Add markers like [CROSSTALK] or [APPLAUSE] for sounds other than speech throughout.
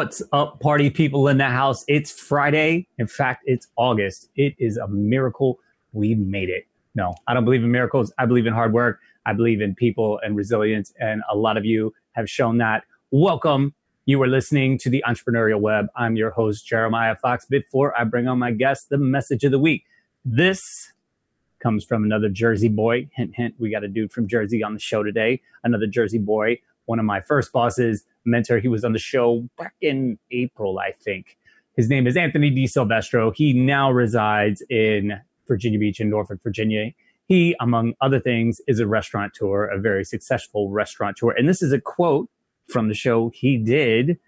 What's up, party people in the house? It's Friday. In fact, it's August. It is a miracle we made it. No, I don't believe in miracles. I believe in hard work. I believe in people and resilience. And a lot of you have shown that. Welcome. You are listening to the Entrepreneurial Web. I'm your host, Jeremiah Fox. Before I bring on my guest, the message of the week. This comes from another Jersey boy. Hint, hint, we got a dude from Jersey on the show today. Another Jersey boy, one of my first bosses, mentor. He was on the show back in April, I think. His name is Anthony D. Silvestro. He now resides in Virginia Beach in Norfolk, Virginia. He, among other things, is a restaurateur, a very successful restaurateur. And this is a quote from the show he did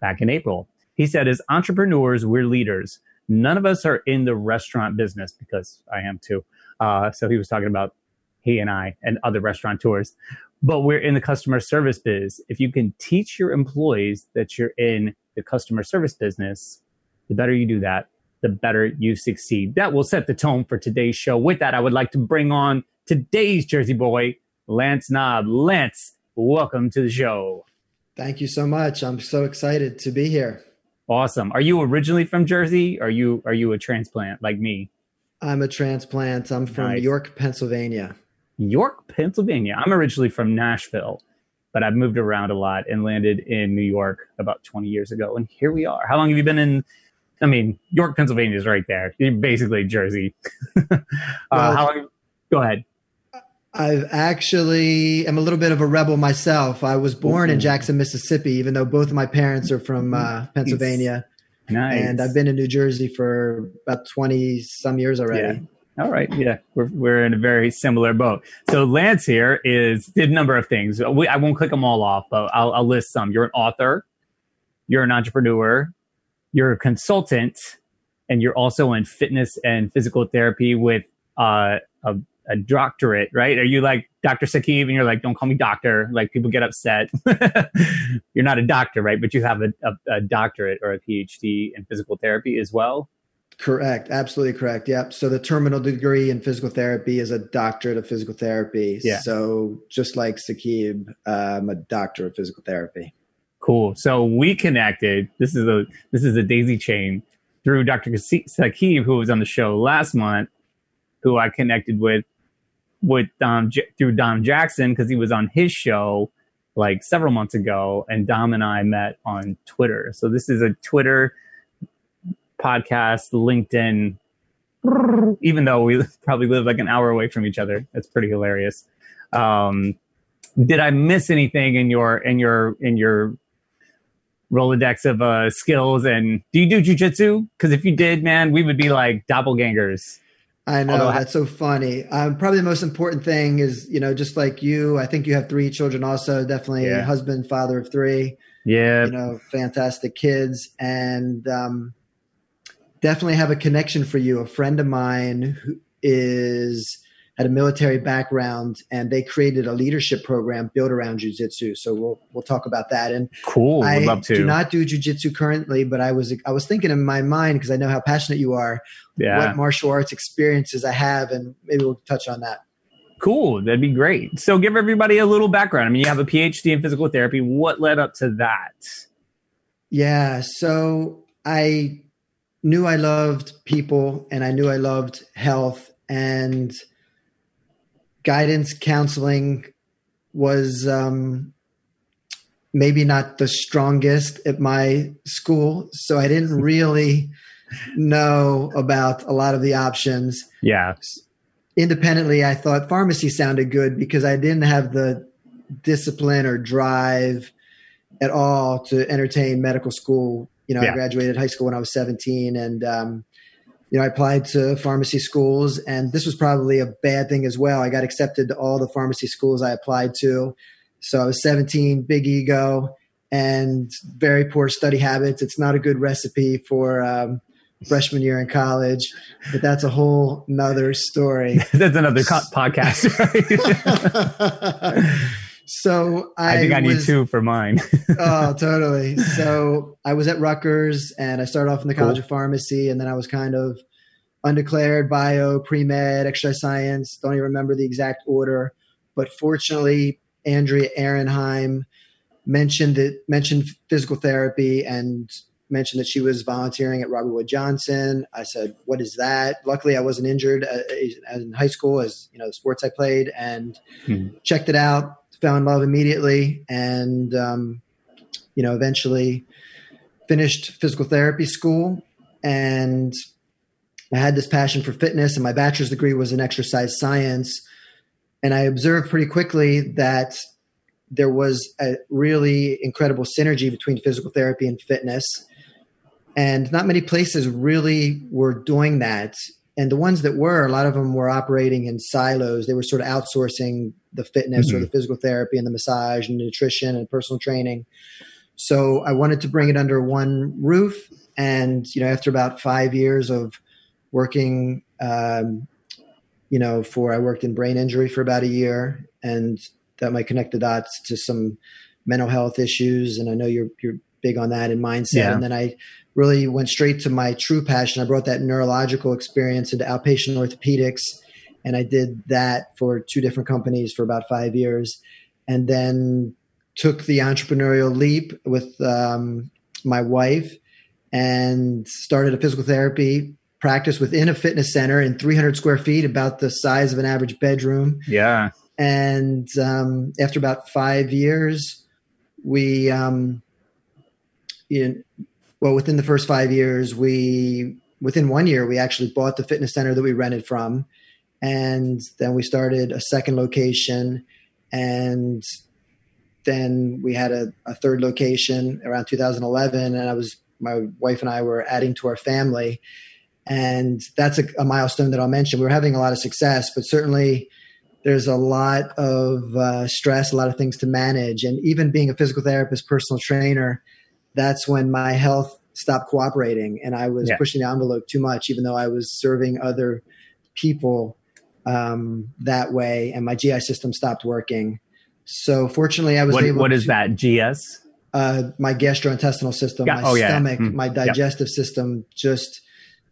back in April. He said, As entrepreneurs, we're leaders. None of us are in the restaurant business because I am too. Uh, so he was talking about he and I and other restaurateurs but we're in the customer service biz. If you can teach your employees that you're in the customer service business, the better you do that, the better you succeed. That will set the tone for today's show. With that, I would like to bring on today's Jersey boy, Lance Knaub. Lance, welcome to the show. Thank you so much. I'm so excited to be here. Awesome. Are you originally from Jersey? Are you are you a transplant like me? I'm a transplant. I'm from nice. York, Pennsylvania. York, Pennsylvania. I'm originally from Nashville, but I've moved around a lot and landed in New York about 20 years ago. And here we are. How long have you been in? I mean, York, Pennsylvania is right there. You're basically Jersey. [LAUGHS] uh, well, how long? Go ahead. I've actually am a little bit of a rebel myself. I was born Ooh. in Jackson, Mississippi, even though both of my parents are from uh, Pennsylvania. Nice. And I've been in New Jersey for about 20 some years already. Yeah. All right. Yeah, we're, we're in a very similar boat. So Lance here is did a number of things. We, I won't click them all off, but I'll, I'll list some. You're an author, you're an entrepreneur, you're a consultant, and you're also in fitness and physical therapy with uh, a, a doctorate, right? Are you like Dr. Sakib and you're like, don't call me doctor? Like people get upset. [LAUGHS] you're not a doctor, right? But you have a, a, a doctorate or a PhD in physical therapy as well. Correct. Absolutely correct. Yep. So the terminal degree in physical therapy is a doctorate of physical therapy. Yeah. So just like Sakib, I'm um, a doctor of physical therapy. Cool. So we connected. This is a this is a daisy chain through Dr. Sakib, who was on the show last month, who I connected with with Dom through Dom Jackson because he was on his show like several months ago, and Dom and I met on Twitter. So this is a Twitter podcast, LinkedIn, even though we [LAUGHS] probably live like an hour away from each other. It's pretty hilarious. Um, did I miss anything in your in your in your Rolodex of uh, skills? And do you do jujitsu? Because if you did, man, we would be like doppelgangers. I know Although, that's so funny. Um, probably the most important thing is, you know, just like you, I think you have three children. Also, definitely yeah. husband, father of three. Yeah, you know, fantastic kids, and um, definitely have a connection for you. A friend of mine who is had a military background and they created a leadership program built around jujitsu. So we'll we'll talk about that. And cool, I love to. do not do jujitsu currently, but I was I was thinking in my mind because I know how passionate you are. Yeah. What martial arts experiences I have, and maybe we'll touch on that. Cool, that'd be great. So give everybody a little background. I mean, you have a PhD in physical therapy. What led up to that? Yeah, so I knew I loved people and I knew I loved health and guidance counseling was um, maybe not the strongest at my school. So I didn't [LAUGHS] really know about a lot of the options. Yeah. Independently, I thought pharmacy sounded good because I didn't have the discipline or drive at all to entertain medical school you know, yeah. I graduated high school when I was 17 and, um, you know, I applied to pharmacy schools and this was probably a bad thing as well. I got accepted to all the pharmacy schools I applied to. So I was 17, big ego and very poor study habits. It's not a good recipe for, um, freshman year in college, but that's a whole nother story. [LAUGHS] that's another co- podcast. [LAUGHS] [LAUGHS] So I, I think I was, need two for mine. [LAUGHS] oh, [LAUGHS] totally. So I was at Rutgers and I started off in the College cool. of Pharmacy and then I was kind of undeclared bio, pre med, exercise science. Don't even remember the exact order. But fortunately, Andrea Ehrenheim mentioned that mentioned physical therapy and mentioned that she was volunteering at Robert Wood Johnson. I said, "What is that?" Luckily, I wasn't injured uh, in high school, as you know, the sports I played, and mm-hmm. checked it out. Fell in love immediately, and um, you know, eventually finished physical therapy school, and I had this passion for fitness, and my bachelor's degree was in exercise science. And I observed pretty quickly that there was a really incredible synergy between physical therapy and fitness and not many places really were doing that and the ones that were a lot of them were operating in silos. They were sort of outsourcing the fitness mm-hmm. or the physical therapy and the massage and nutrition and personal training. So i wanted to bring it under one roof. And you know after about five years of working um, you know for i worked in brain injury for about a year and that might connect the dots to some mental health issues. And i know you're you're big on that in mindset. Yeah. and then i really went straight to my true passion. I brought that neurological experience into outpatient orthopedics, and I did that for two different companies for about five years, and then took the entrepreneurial leap with um, my wife and started a physical therapy practice within a fitness center in 300 square feet, about the size of an average bedroom. Yeah. And um, after about five years, we um, you know, well, within the first five years, we within one year we actually bought the fitness center that we rented from, and then we started a second location, and then we had a, a third location around 2011, and I was my wife and I were adding to our family, and that's a, a milestone that I'll mention. We were having a lot of success, but certainly there's a lot of uh, stress, a lot of things to manage, and even being a physical therapist, personal trainer that's when my health stopped cooperating and I was yeah. pushing the envelope too much, even though I was serving other people um, that way, and my GI system stopped working. So fortunately, I was what, able. What is to, that? GS? Uh, my gastrointestinal system, yeah. my oh, stomach, yeah. mm. my digestive system just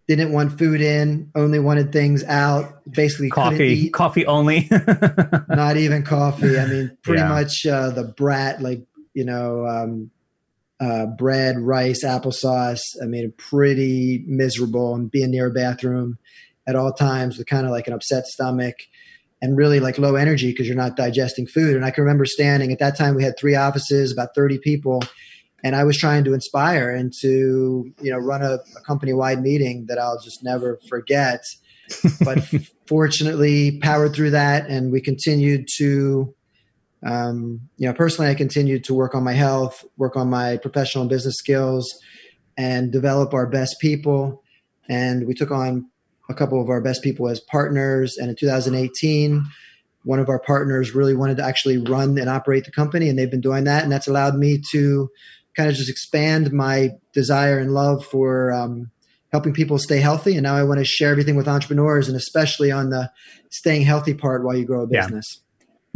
didn't want food in, only wanted things out. Basically, coffee, coffee only. [LAUGHS] not even coffee. I mean, pretty much uh, the brat, like you know, um, uh, bread, rice, applesauce. I made it pretty miserable and being near a bathroom at all times with kind of like an upset stomach and really like low energy because you're not digesting food. And I can remember standing at that time, we had three offices, about 30 people. And I was trying to inspire and to, you know, run a, a company wide meeting that I'll just never forget. [LAUGHS] But fortunately, powered through that, and we continued to um, you know, personally, I continued to work on my health, work on my professional and business skills, and develop our best people. And we took on a couple of our best people as partners. And in 2018, one of our partners really wanted to actually run and operate the company, and they've been doing that. And that's allowed me to kind of just expand my desire and love for um, helping people stay healthy. And now I want to share everything with entrepreneurs, and especially on the staying healthy part while you grow a business. Yeah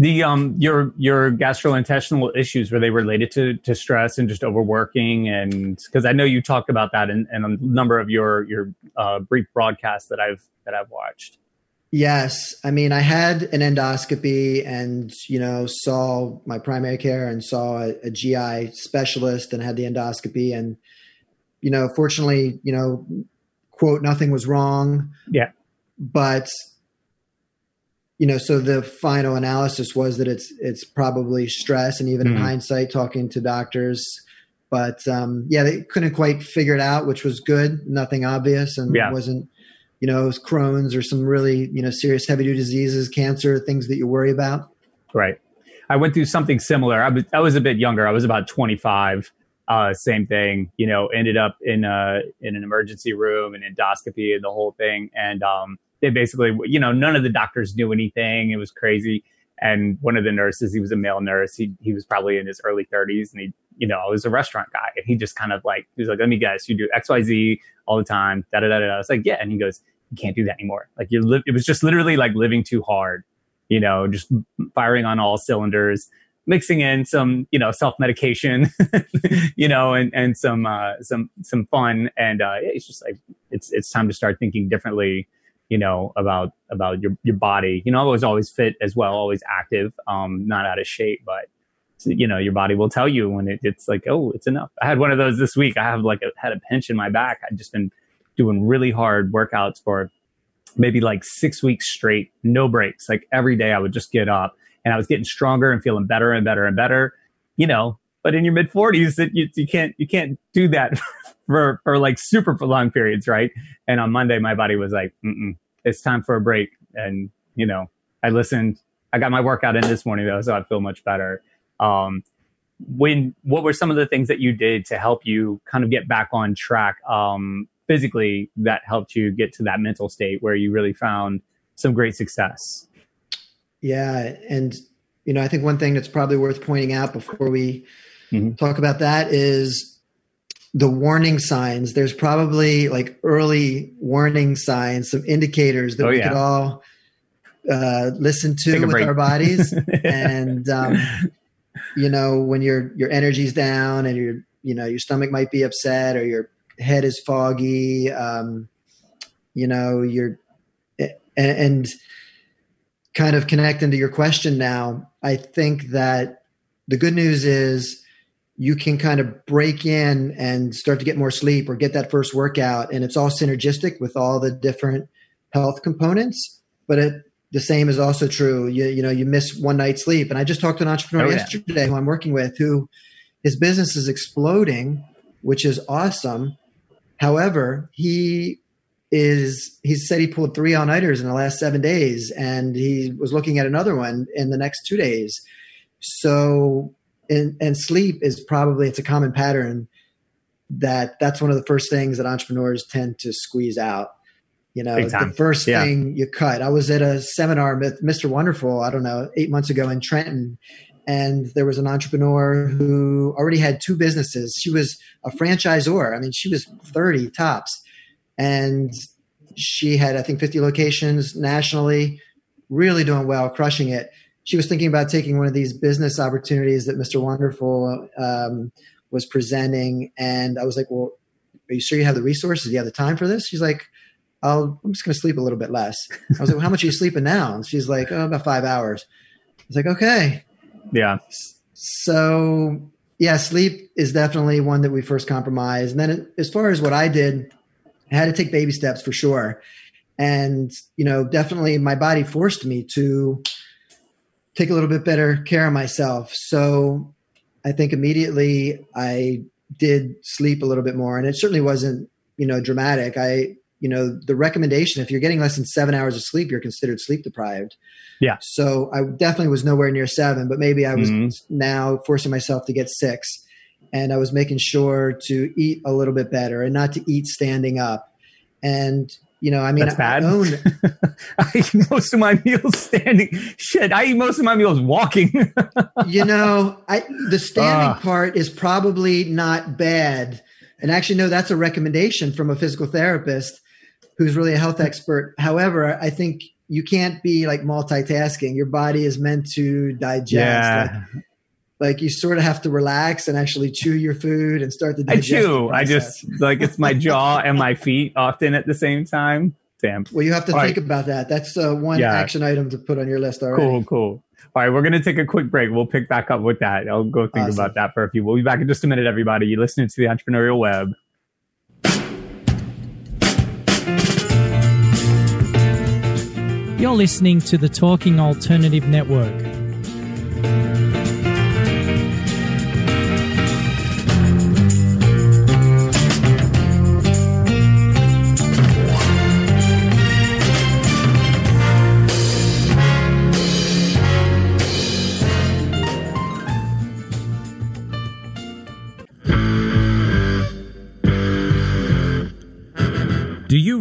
the um your your gastrointestinal issues were they related to to stress and just overworking and because I know you talked about that in, in a number of your your uh, brief broadcasts that I've that I've watched. Yes, I mean I had an endoscopy and you know saw my primary care and saw a, a GI specialist and had the endoscopy and you know fortunately you know quote nothing was wrong. Yeah, but you know, so the final analysis was that it's it's probably stress, and even mm. in hmm. hindsight, talking to doctors, but um, yeah, they couldn't quite figure it out, which was good. Nothing obvious, and yeah. wasn't you know Crohn's or some really you know serious heavy duty diseases, cancer, things that you worry about. Right. I went through something similar. I was I was a bit younger. I was about twenty five. Uh, same thing. You know, ended up in a in an emergency room and endoscopy and the whole thing, and um, they basically, you know, none of the doctors knew anything. It was crazy. And one of the nurses, he was a male nurse. He he was probably in his early 30s, and he, you know, I was a restaurant guy. And he just kind of like he was like, "Let me guess, you do X Y Z all the time." Da da da da. I was like, "Yeah," and he goes, "You can't do that anymore. Like you live." It was just literally like living too hard, you know, just firing on all cylinders mixing in some you know self medication [LAUGHS] you know and and some uh some some fun and uh it's just like it's it's time to start thinking differently you know about about your your body you know i was always fit as well always active um not out of shape but you know, your body will tell you when it, it's like, oh, it's enough. I had one of those this week. I have like a, had a pinch in my back. I'd just been doing really hard workouts for maybe like six weeks straight, no breaks. Like every day I would just get up and I was getting stronger and feeling better and better and better, you know, but in your mid forties that you, you can't, you can't do that [LAUGHS] for, for like super long periods. Right. And on Monday, my body was like, it's time for a break. And, you know, I listened, I got my workout in this morning though, so I feel much better. Um, when what were some of the things that you did to help you kind of get back on track um, physically that helped you get to that mental state where you really found some great success yeah and you know i think one thing that's probably worth pointing out before we mm-hmm. talk about that is the warning signs there's probably like early warning signs some indicators that oh, we yeah. could all uh, listen to with break. our bodies [LAUGHS] and um, you know when your your energy's down and your you know your stomach might be upset or your head is foggy um, you know you're and, and kind of connecting to your question now i think that the good news is you can kind of break in and start to get more sleep or get that first workout and it's all synergistic with all the different health components but it the same is also true. You you know you miss one night's sleep. And I just talked to an entrepreneur oh, yeah. yesterday who I'm working with who his business is exploding, which is awesome. However, he is he said he pulled three all nighters in the last seven days, and he was looking at another one in the next two days. So and and sleep is probably it's a common pattern that that's one of the first things that entrepreneurs tend to squeeze out you know, the first yeah. thing you cut. I was at a seminar with Mr. Wonderful, I don't know, eight months ago in Trenton. And there was an entrepreneur who already had two businesses. She was a franchisor. I mean, she was 30 tops. And she had, I think, 50 locations nationally, really doing well, crushing it. She was thinking about taking one of these business opportunities that Mr. Wonderful um, was presenting. And I was like, well, are you sure you have the resources? Do you have the time for this? She's like, I'll, I'm just going to sleep a little bit less. I was like, well, how much are you sleeping now? And she's like, oh, about five hours. I was like, okay. Yeah. So yeah, sleep is definitely one that we first compromised. And then as far as what I did, I had to take baby steps for sure. And, you know, definitely my body forced me to take a little bit better care of myself. So I think immediately I did sleep a little bit more and it certainly wasn't, you know, dramatic. I you know the recommendation if you're getting less than seven hours of sleep you're considered sleep deprived yeah so i definitely was nowhere near seven but maybe i was mm-hmm. now forcing myself to get six and i was making sure to eat a little bit better and not to eat standing up and you know, I mean, That's bad. I, own, [LAUGHS] I eat most of my meals standing. Shit, I eat most of my meals walking. [LAUGHS] you know, I the standing uh, part is probably not bad. And actually, no, that's a recommendation from a physical therapist who's really a health expert. However, I think you can't be like multitasking. Your body is meant to digest. Yeah. Like, like you sort of have to relax and actually chew your food and start the I chew. I just like it's my [LAUGHS] jaw and my feet often at the same time. Damn. Well, you have to All think right. about that. That's uh, one yeah. action item to put on your list. Already. Cool, cool. All right, we're going to take a quick break. We'll pick back up with that. I'll go think awesome. about that for a few. We'll be back in just a minute, everybody. You're listening to the Entrepreneurial Web. You're listening to the Talking Alternative Network.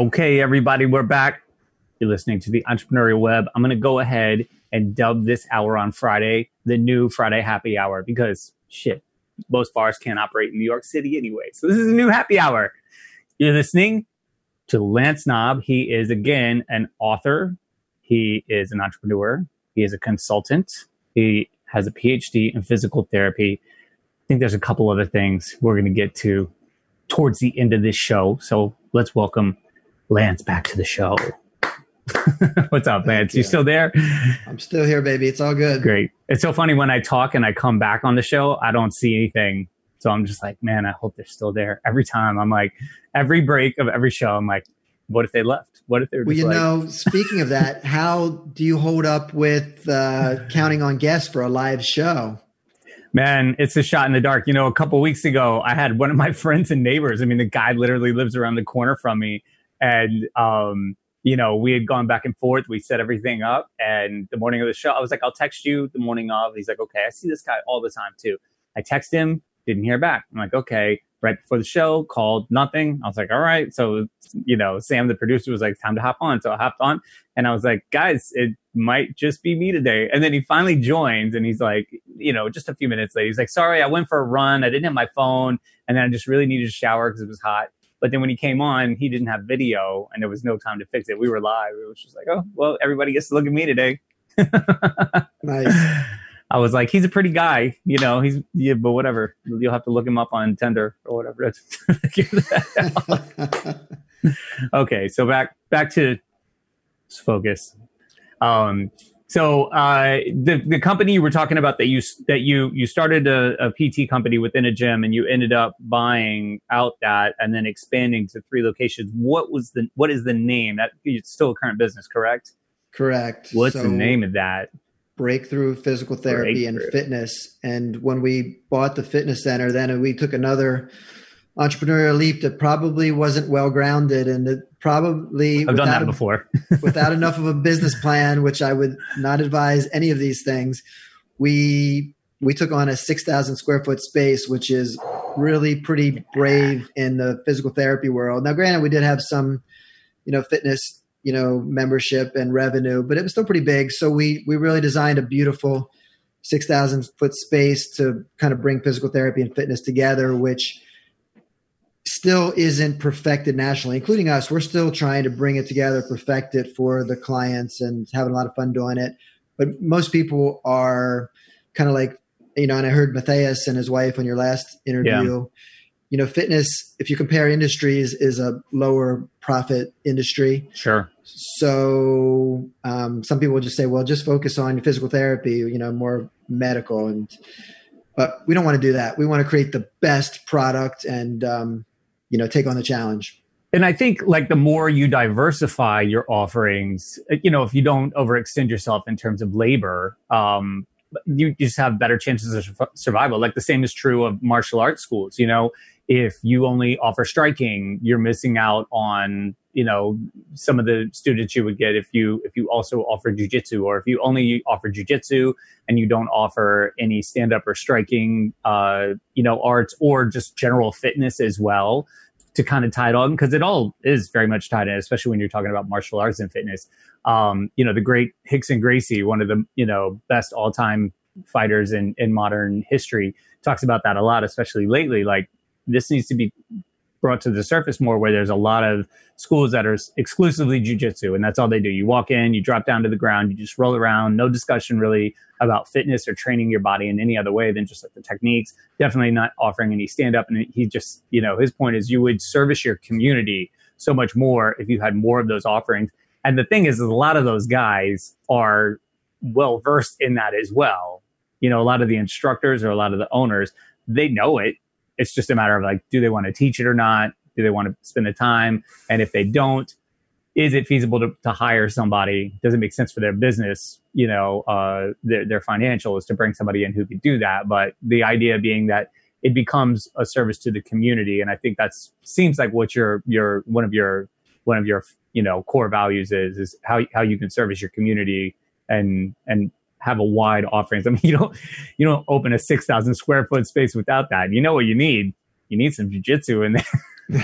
Okay, everybody, we're back. You're listening to the Entrepreneurial Web. I'm going to go ahead and dub this hour on Friday the new Friday happy hour because shit, most bars can't operate in New York City anyway. So this is a new happy hour. You're listening to Lance Knaub. He is again an author. He is an entrepreneur. He is a consultant. He has a PhD in physical therapy. I think there's a couple other things we're going to get to towards the end of this show. So let's welcome Lance back to the show. [LAUGHS] What's up, Lance? You. you still there? I'm still here, baby. It's all good. Great. It's so funny when I talk and I come back on the show, I don't see anything. So I'm just like, man, I hope they're still there. Every time I'm like, every break of every show, I'm like, what if they left? What if they're well? You like- know, speaking of that, [LAUGHS] how do you hold up with uh, counting on guests for a live show? Man, it's a shot in the dark. You know, a couple weeks ago, I had one of my [LAUGHS] friends and neighbors. I mean, the guy literally lives around the corner from me and um, you know, we had gone back and forth. We set everything up, and the morning of the show, I was like, "I'll text you the morning of." He's like, "Okay." I see this guy all the time too. I text him, didn't hear back. I'm like, "Okay." Right before the show, called nothing. I was like, "All right." So, you know, Sam, the producer, was like, "Time to hop on." So I hopped on, and I was like, "Guys, it might just be me today." And then he finally joins, and he's like, you know, just a few minutes later, he's like, "Sorry, I went for a run. I didn't have my phone, and then I just really needed a shower because it was hot." But then when he came on, he didn't have video and there was no time to fix it. We were live. It was just like, oh, well, everybody gets to look at me today. [LAUGHS] nice. I was like, he's a pretty guy, you know, he's, yeah, but whatever. You'll have to look him up on Tinder or whatever. [LAUGHS] okay. So back, back to focus. Um, so uh, the the company you were talking about that you that you you started a, a, PT company within a gym and you ended up buying out that and then expanding to three locations. What was the what is the name? That it's still a current business, correct? Correct. What's so, the name of that? Breakthru Physical Therapy Breakthru. and Fitness. And when we bought the fitness center, then we took another entrepreneurial leap that probably wasn't well grounded and it probably I've done that a, before [LAUGHS] without enough of a business plan, which I would not advise any of these things. We we took on a six thousand square foot space, which is really pretty brave in the physical therapy world. Now, granted, we did have some, you know, fitness, you know, membership and revenue, but it was still pretty big. So we we really designed a beautiful six thousand foot space to kind of bring physical therapy and fitness together, which still isn't perfected nationally, including us. We're still trying to bring it together, perfect it for the clients, and having a lot of fun doing it. But most people are kind of like, you know, and I heard Matthias and his wife on your last interview. Yeah. You know, fitness, if you compare industries, is a lower profit industry. Sure. So um, some people just say, well, just focus on physical therapy, you know, more medical. And, but we don't want to do that. We want to create the best product and, um, you know take on the challenge. And i think like the more you diversify your offerings you know if you don't overextend yourself in terms of labor um, you just have better chances of survival. Like the same is true of martial arts schools you know if you only offer striking you're missing out on you know some of the students you would get if you if you also offer jujitsu or if you only offer jujitsu and you don't offer any stand up or striking uh you know arts or just general fitness as well to kind of tie it on because it all is very much tied in especially when you're talking about martial arts and fitness um you know the great Rickson Gracie one of the you know best all-time fighters in, in modern history talks about that a lot, especially lately. Like this needs to be brought to the surface more where there's a lot of schools that are exclusively jujitsu and that's all they do. You walk in, you drop down to the ground, you just roll around, no discussion really about fitness or training your body in any other way than just like the techniques. Definitely not offering any stand up. And he just, you know, his point is you would service your community so much more if you had more of those offerings. And the thing is, is a lot of those guys are well versed in that as well. You know, a lot of the instructors or a lot of the owners, they know it it's just a matter of like, do they want to teach it or not? Do they want to spend the time? And if they don't, is it feasible to, to hire somebody? Does it make sense for their business? You know, uh, their, their financials to bring somebody in who could do that. But the idea being that it becomes a service to the community. And I think that's seems like what your, your, one of your, one of your, you know, core values is, is how, how you can service your community and, and have a wide offerings. [LAUGHS] I mean, you don't you don't open a six thousand square foot space without that. You know what you need? You need some jujitsu in there. [LAUGHS]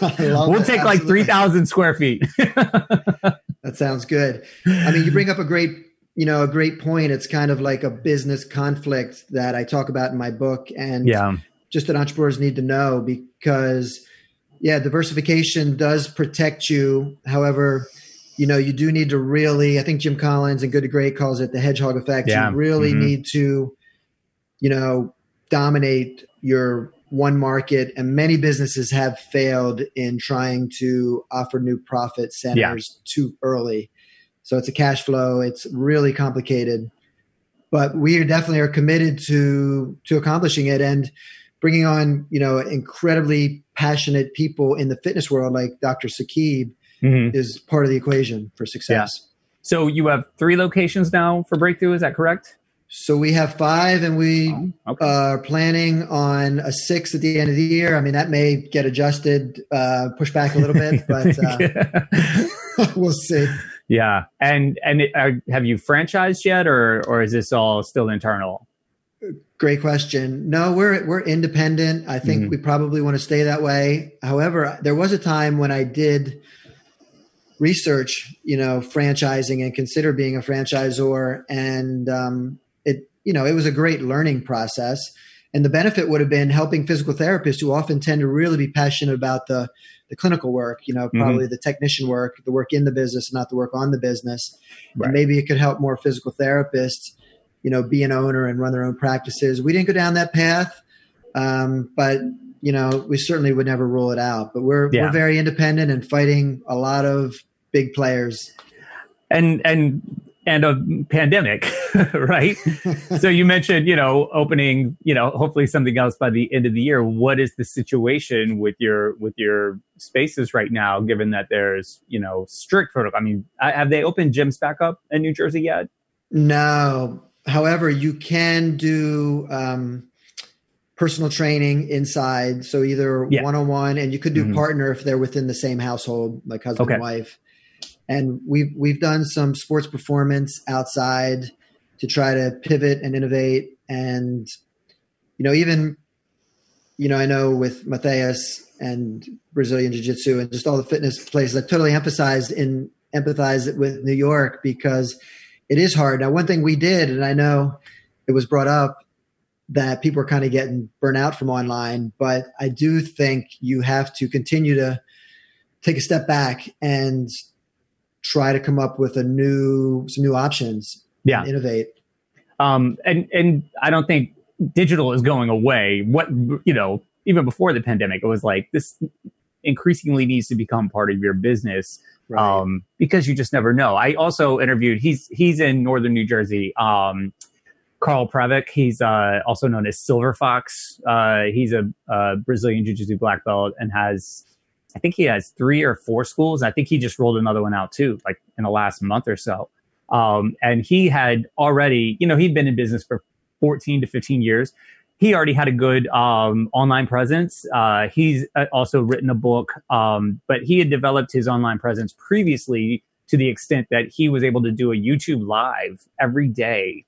we'll it. take like three thousand square feet. [LAUGHS] that sounds good. I mean, you bring up a great you know a great point. It's kind of like a business conflict that I talk about in my book, and yeah, just that entrepreneurs need to know because yeah, diversification does protect you. However you know, you do need to really, I think Jim Collins and Good to Great calls it the hedgehog effect. Yeah. You really mm-hmm. need to, you know, dominate your one market. And many businesses have failed in trying to offer new profit centers yeah. too early. So it's a cash flow. It's really complicated, but we are definitely are committed to to accomplishing it and bringing on you know incredibly passionate people in the fitness world like Dr. Sakib mm-hmm. is part of the equation for success. Yeah. So you have three locations now for Breakthru. Is that correct? So we have five, and we oh, okay. are planning on a sixth at the end of the year. I mean, that may get adjusted, uh, pushed back a little bit, [LAUGHS] but uh, [LAUGHS] we'll see. Yeah, and and it, uh, have you franchised yet, or or is this all still internal? Great question. No, we're we're independent. I think mm-hmm. we probably want to stay that way. However, there was a time when I did research, you know, franchising and consider being a franchisor. And um, it, you know, it was a great learning process. And the benefit would have been helping physical therapists who often tend to really be passionate about the, the clinical work, you know, mm-hmm. probably mm-hmm. the technician work, the work in the business, not the work on the business. Right. And maybe it could help more physical therapists, you know, be an owner and run their own practices. We didn't go down that path. Um, but you know, we certainly would never rule it out. But we're yeah. we're very independent and fighting a lot of big players. And and and a pandemic, [LAUGHS] right? so you mentioned, you know, opening, you know, hopefully something else by the end of the year. What is the situation with your with your spaces right now, given that there's, you know, strict protocol? I mean, have they opened gyms back up in New Jersey yet? No. However, you can do um, personal training inside. So either one on one, and you could do mm-hmm. partner if they're within the same household, like husband okay. and wife and we've we've done some sports performance outside to try to pivot and innovate and you know even you know I know with Matthias and Brazilian Jiu Jitsu and just all the fitness places I totally emphasized in empathize with New York because it is hard. Now one thing we did and I know it was brought up that people are kind of getting burnt out from online, but I do think you have to continue to take a step back and try to come up with a new some new options. Yeah, innovate. Um, and and I don't think digital is going away. What you know, even before the pandemic, it was like this increasingly needs to become part of your business right. um, because you just never know. I also interviewed. He's he's in northern New Jersey. Um, Carl Pravik. He's uh, also known as Silver Fox. Uh, he's a, a Brazilian Jiu Jitsu black belt and has I think he has three or four schools. I think he just rolled another one out too, like in the last month or so. Um, and he had already, you know, he'd been in business for 14 to 15 years. He already had a good um, online presence. Uh, he's uh, also written a book, um, but he had developed his online presence previously to the extent that he was able to do a YouTube live every day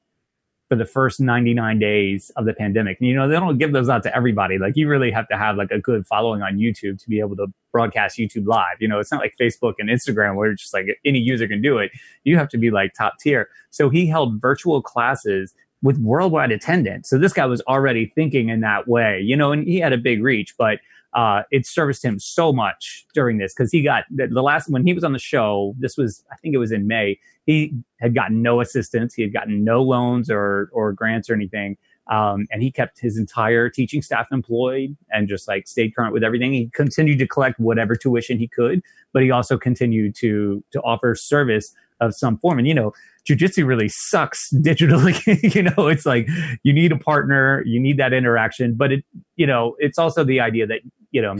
for the first 99 days of the pandemic. And, you know, they don't give those out to everybody. Like you really have to have like a good following on YouTube to be able to broadcast YouTube live. You know, it's not like Facebook and Instagram where it's just like any user can do it. You have to be like top tier. So he held virtual classes with worldwide attendance. So this guy was already thinking in that way, you know, and he had a big reach, but uh, it serviced him so much during this because he got the, the last when he was on the show. This was, I think it was in May. He had gotten no assistance. He had gotten no loans or or grants or anything. Um, and he kept his entire teaching staff employed and just like stayed current with everything. He continued to collect whatever tuition he could, but he also continued to to offer service of some form. And you know, jujitsu really sucks [LAUGHS] digitally. [LAUGHS] you know, it's like you need a partner, you need that interaction, but it, you know, it's also the idea that you know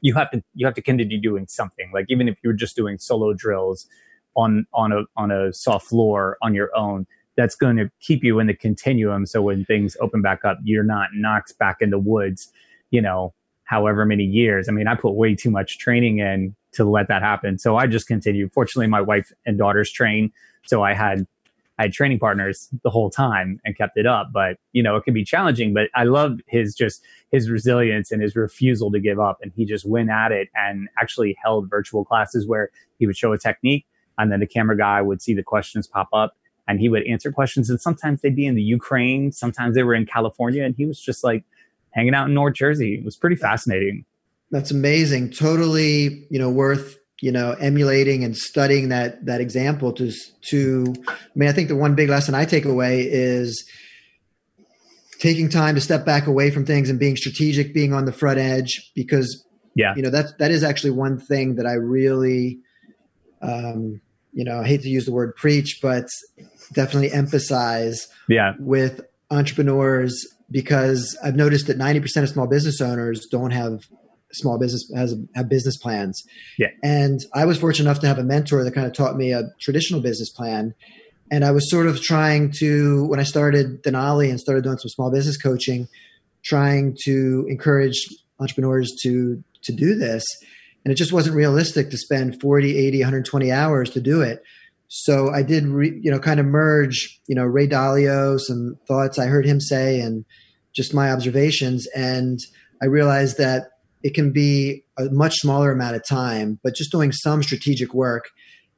you have to you have to continue doing something. Like even if you're just doing solo drills on on a on a soft floor on your own that's going to keep you in the continuum. So when things open back up, you're not knocked back in the woods, you know, however many years. I mean, I put way too much training in to let that happen. So I just continued. Fortunately, my wife and daughters train. So I had, I had training partners the whole time and kept it up. But, you know, it can be challenging, but I love his just his resilience and his refusal to give up. And he just went at it and actually held virtual classes where he would show a technique and then the camera guy would see the questions pop up and he would answer questions. And sometimes they'd be in the Ukraine, sometimes they were in California, and he was just like hanging out in North Jersey. It was pretty fascinating. That's amazing. Totally, you know, worth you know emulating and studying that that example to to. I mean, I think the one big lesson I take away is taking time to step back away from things and being strategic, being on the front edge, because yeah, you know that that is actually one thing that I really. Um, you know, I hate to use the word preach, but definitely emphasize yeah. with entrepreneurs because I've noticed that 90% of small business owners don't have small business has have business plans. Yeah. And I was fortunate enough to have a mentor that kind of taught me a traditional business plan. And I was sort of trying to when I started Denali and started doing some small business coaching, trying to encourage entrepreneurs to to do this. And it just wasn't realistic to spend 40, 80, 120 hours to do it. So I did, re, you know, kind of merge, you know, Ray Dalio, some thoughts I heard him say, and just my observations, and I realized that it can be a much smaller amount of time, but just doing some strategic work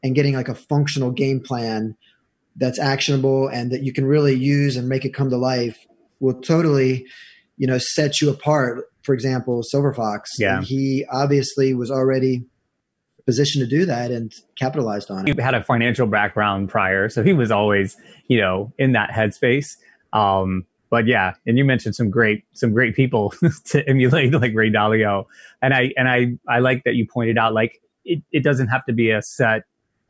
and getting like a functional game plan that's actionable and that you can really use and make it come to life will totally, you know, set you apart. For example, Silver Fox, yeah. he obviously was already positioned to do that and capitalized on it. He had a financial background prior, so he was always, you know, in that headspace. Um, but yeah, and you mentioned some great some great people [LAUGHS] to emulate, like Ray Dalio, and I and I I like that you pointed out like it, it doesn't have to be a set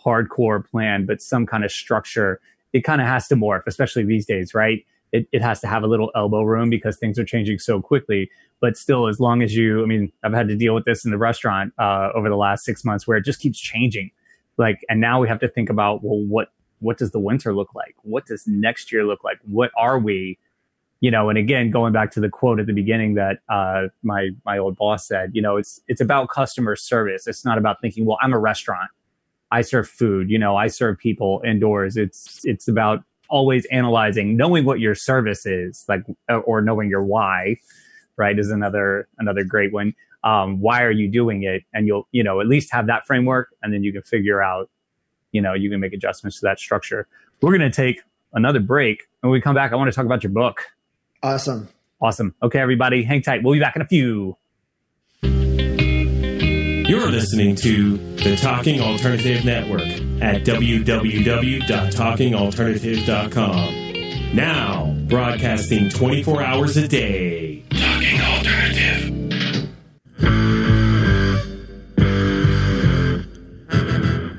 hardcore plan, but some kind of structure. It kind of has to morph, especially these days, right? It, it has to have a little elbow room because things are changing so quickly. But still as long as you i mean i've had to deal with this in the restaurant uh, over the last six months where it just keeps changing. Like and now we have to think about well what what does the winter look like? What does next year look like? What are we you know and again going back to the quote at the beginning that uh, my my old boss said you know it's it's about customer service. It's not about thinking well i'm a restaurant. I serve food. You know i serve people indoors. It's it's about always analyzing knowing what your service is like or knowing your why right is another another great one. Um, why are you doing it? And you'll you know at least have that framework and then you can figure out you know you can make adjustments to that structure. We're going to take another break. When we come back i want to talk about your book awesome awesome okay everybody hang tight we'll be back in a few you're listening to the Talking Alternative Network at www.talkingalternative.com. Now, broadcasting 24 hours a day. Talking Alternative.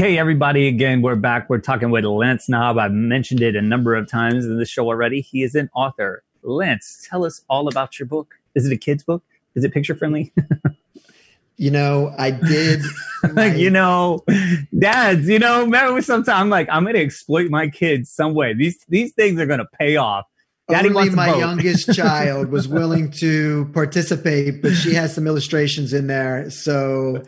Okay, everybody, again, we're back. We're talking with Lance Knaub. I've mentioned it a number of times in the show already. He is an author. Lance, tell us all about your book. Is it a kid's book? Is it picture friendly? [LAUGHS] you know, I did. [LAUGHS] My... you know, dads, you know, remember sometimes I'm like, I'm going to exploit my kids some way. These, these things are going to pay off. Daddy Only my youngest [LAUGHS] child was willing to participate, but she has some illustrations in there, so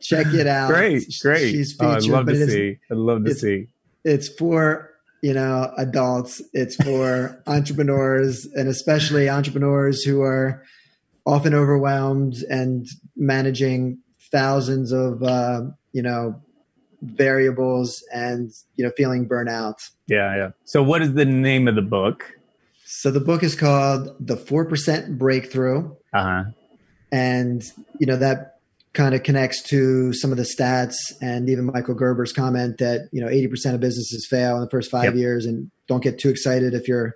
check it out. Great, great. She's featured. Oh, I'd love to see. I'd love to see. It's for you know adults. It's for entrepreneurs, and especially entrepreneurs who are often overwhelmed and managing thousands of uh, you know variables and you know feeling burnout. Yeah, yeah. So, what is the name of the book? So the book is called The 4% Breakthrough. Uh-huh. And, you know, that kind of connects to some of the stats and even Michael Gerber's comment that, you know, 80% of businesses fail in the first five yep. years and don't get too excited if you're,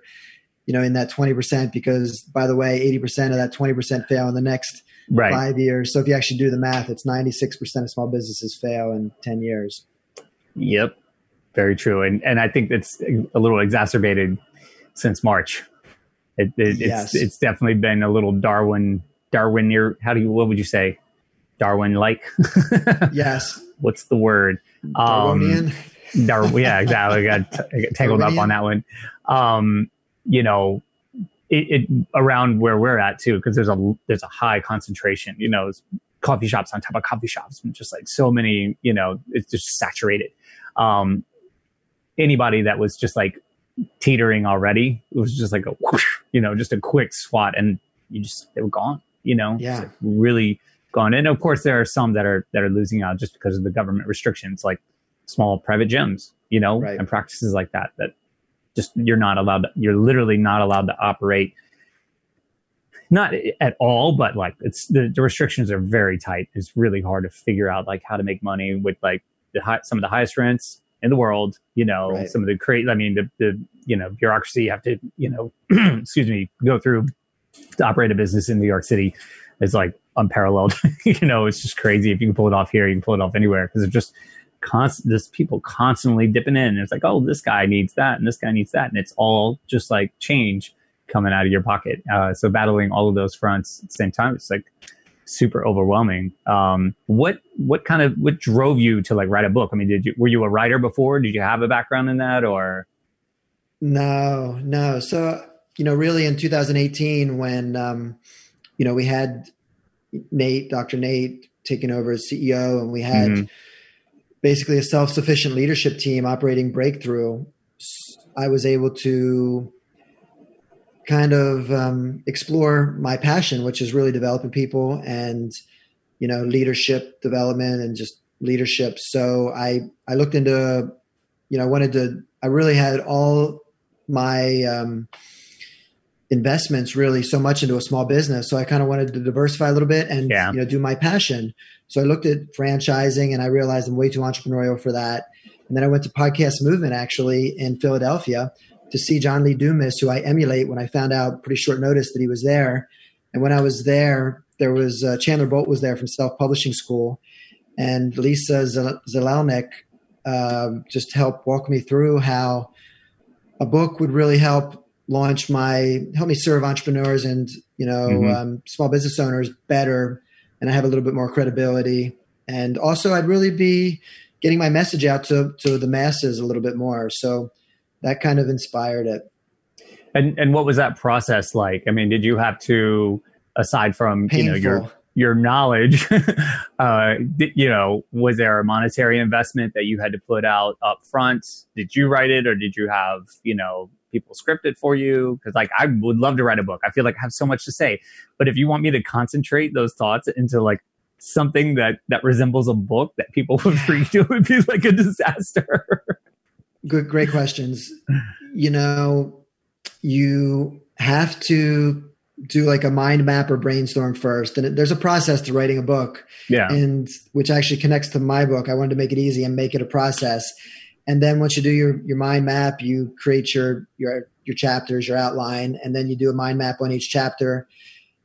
you know, in that 20% because by the way, 80% of that 20% fail in the next right. five years. So if you actually do the math, it's 96% of small businesses fail in 10 years. Yep. Very true. And, and I think it's a little exacerbated since March. It, it, yes. It's it's definitely been a little Darwin Darwin near. How do you what would you say? Darwin like. [LAUGHS] yes. What's the word? Darwinian. Um, Darwin. Yeah, exactly. I got, t- got tangled Darwinian. up on that one. Um, you know, it, it, around where we're at too, because there's a there's a high concentration. You know, coffee shops on top of coffee shops, and just like so many. You know, it's just saturated. Um, anybody that was just like teetering already. It was just like a whoosh, you know, just a quick swat, and you just they were gone. You know, yeah, like really gone. And of course, there are some that are that are losing out just because of the government restrictions, like small private gyms, you know, right. and practices like that. That just you're not allowed. To, you're literally not allowed to operate. Not at all, but like it's the, the restrictions are very tight. It's really hard to figure out like how to make money with like the high, some of the highest rents in the world. You know, right. some of the crazy. I mean, the the you know bureaucracy you have to you know [CLEARS THROAT] excuse me go through to operate a business in New York City is like unparalleled. [LAUGHS] you know, it's just crazy. If you can pull it off here, you can pull it off anywhere because it's just constant. This people constantly dipping in. And it's like, oh, this guy needs that, and this guy needs that, and it's all just like change coming out of your pocket. Uh, so battling all of those fronts at the same time, it's like super overwhelming. Um, what what kind of what drove you to like write a book? I mean, did you were you a writer before? Did you have a background in that or? No, no. So you know, really in 2018, when um, you know we had Nate, Dr. Nate, taking over as CEO, and we had mm-hmm. basically a self-sufficient leadership team operating Breakthru. I was able to kind of um, explore my passion, which is really developing people and you know leadership development and just leadership. So I I looked into you know I wanted to I really had all my um, investments really so much into a small business. So I kind of wanted to diversify a little bit and yeah. you know do my passion. So I looked at franchising and I realized I'm way too entrepreneurial for that. And then I went to podcast movement actually in Philadelphia to see John Lee Dumas, who I emulate when I found out pretty short notice that he was there. And when I was there, there was uh, Chandler Bolt was there from Self Publishing School, and Lisa Zelelnik uh, just helped walk me through how a book would really help launch my help me serve entrepreneurs and you know mm-hmm. um, small business owners better and i have a little bit more credibility and also i'd really be getting my message out to to the masses a little bit more so that kind of inspired it. And and what was that process like? I mean did you have to aside from Painful. you know your your knowledge [LAUGHS] uh, you know was there a monetary investment that you had to put out up front did you write it or did you have you know people script it for you? Because like i would love to write a book. I feel like i have so much to say. But if you want me to concentrate those thoughts into like something that that resembles a book that people would read [LAUGHS] it would be like a disaster [LAUGHS] good great questions. You know you have to do like a mind map or brainstorm first. And there's a process to writing a book. Yeah. And which actually connects to my book. I wanted to make it easy and make it a process. And then once you do your your mind map you create your your your chapters your outline and then you do a mind map on each chapter.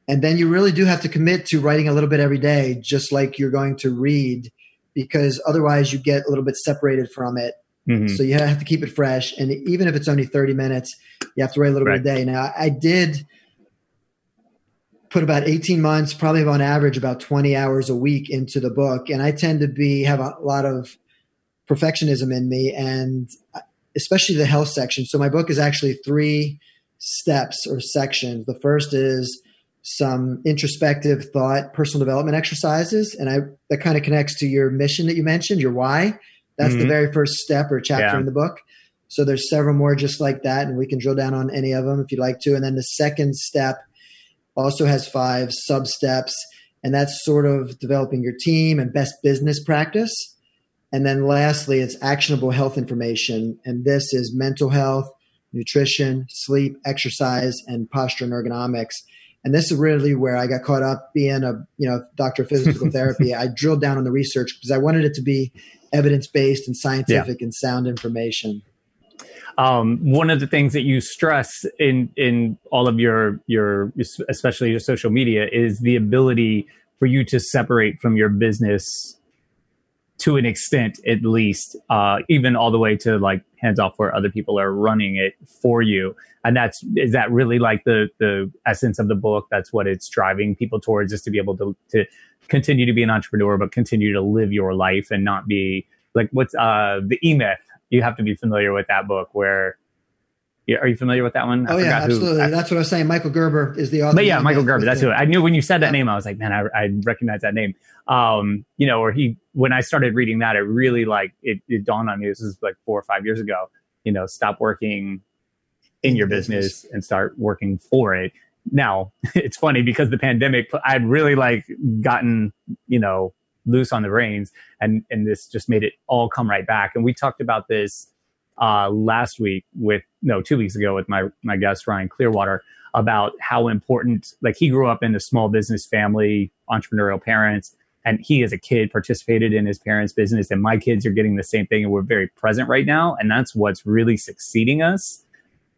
And then you really do have to commit to writing a little bit every day just like you're going to read because otherwise you get a little bit separated from it mm-hmm. so you have to keep it fresh and even if it's only 30 minutes you have to write a little right. bit a day now i did put about 18 months probably on average about 20 hours a week into the book and i tend to be have a lot of perfectionism in me and especially the health section. So my book is actually three steps or sections. The first is some introspective thought, personal development exercises, and I that kind of connects to your mission that you mentioned, your why. That's mm-hmm. the very first step or chapter yeah. in the book. So there's several more just like that, and we can drill down on any of them if you'd like to. And then the second step also has five sub steps, and that's sort of developing your team and best business practice. And then lastly, it's actionable health information. And this is mental health, nutrition, sleep, exercise, and posture and ergonomics. And this is really where I got caught up being a you know doctor of physical [LAUGHS] therapy. I drilled down on the research because I wanted it to be evidence based and scientific yeah. and sound information. Um, one of the things that you stress in in all of your your especially your social media is the ability for you to separate from your business to an extent at least uh, even all the way to like hands off where other people are running it for you. And that's is that really like the the essence of the book? That's what it's driving people towards is to be able to to continue to be an entrepreneur but continue to live your life and not be like what's uh the e-myth you have to be familiar with that book where yeah, are you familiar with that one? I oh yeah, absolutely. Who, I, that's what I was saying. Michael Gerber is the author. But yeah, Michael Gerber. That's who I knew when you said that yeah. name. I was like, man, I, I recognize that name. Um, you know, or he when I started reading that, it really like it, it dawned on me. This is like four or five years ago. You know, stop working in your business, business and start working for it. Now [LAUGHS] it's funny because the pandemic, I'd really like gotten you know loose on the reins, and and this just made it all come right back. And we talked about this uh, last week with no two weeks ago with my my guest Ryan Clearwater about how important like he grew up in a small business family, entrepreneurial parents, and he as a kid participated in his parents' business, and my kids are getting the same thing, and we're very present right now, and that's what's really succeeding us. [LAUGHS]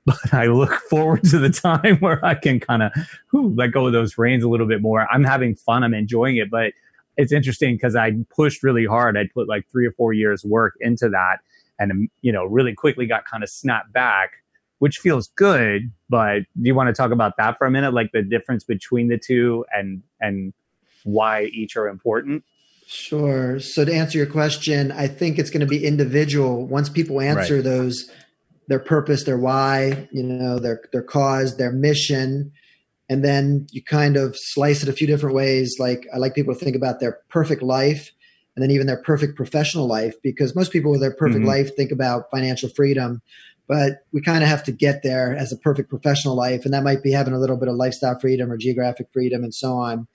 But I look forward to the time [LAUGHS] where I can kind of let go of those reins a little bit more. I'm having fun, I'm enjoying it, but it's interesting because I pushed really hard. I put like three or four years work into that and um, you know really quickly got kind of snapped back which feels good but do you want to talk about that for a minute? Like the difference between the two and and why each are important? Sure. So to answer your question i think it's going to be individual. Once people answer right. those their purpose their why you know their their cause their mission and then you kind of slice it a few different ways. Like i like people to think about their perfect life and then even their perfect professional life because most people with their perfect mm-hmm. life think about financial freedom but we kind of have to get there as a perfect professional life and that might be having a little bit of lifestyle freedom or geographic freedom and so on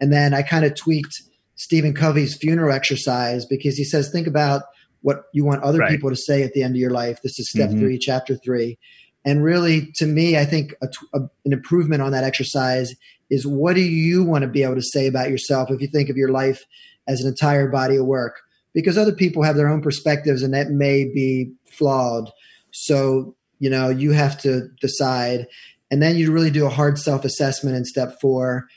and then i kind of tweaked stephen covey's funeral exercise because he says think about what you want other right. people to say at the end of your life this is step mm-hmm. three chapter three and really to me i think a, a, an improvement on that exercise is what do you want to be able to say about yourself if you think of your life as an entire body of work because other people have their own perspectives and that may be flawed. So, you know, you have to decide. And then you really do a hard self assessment in step four.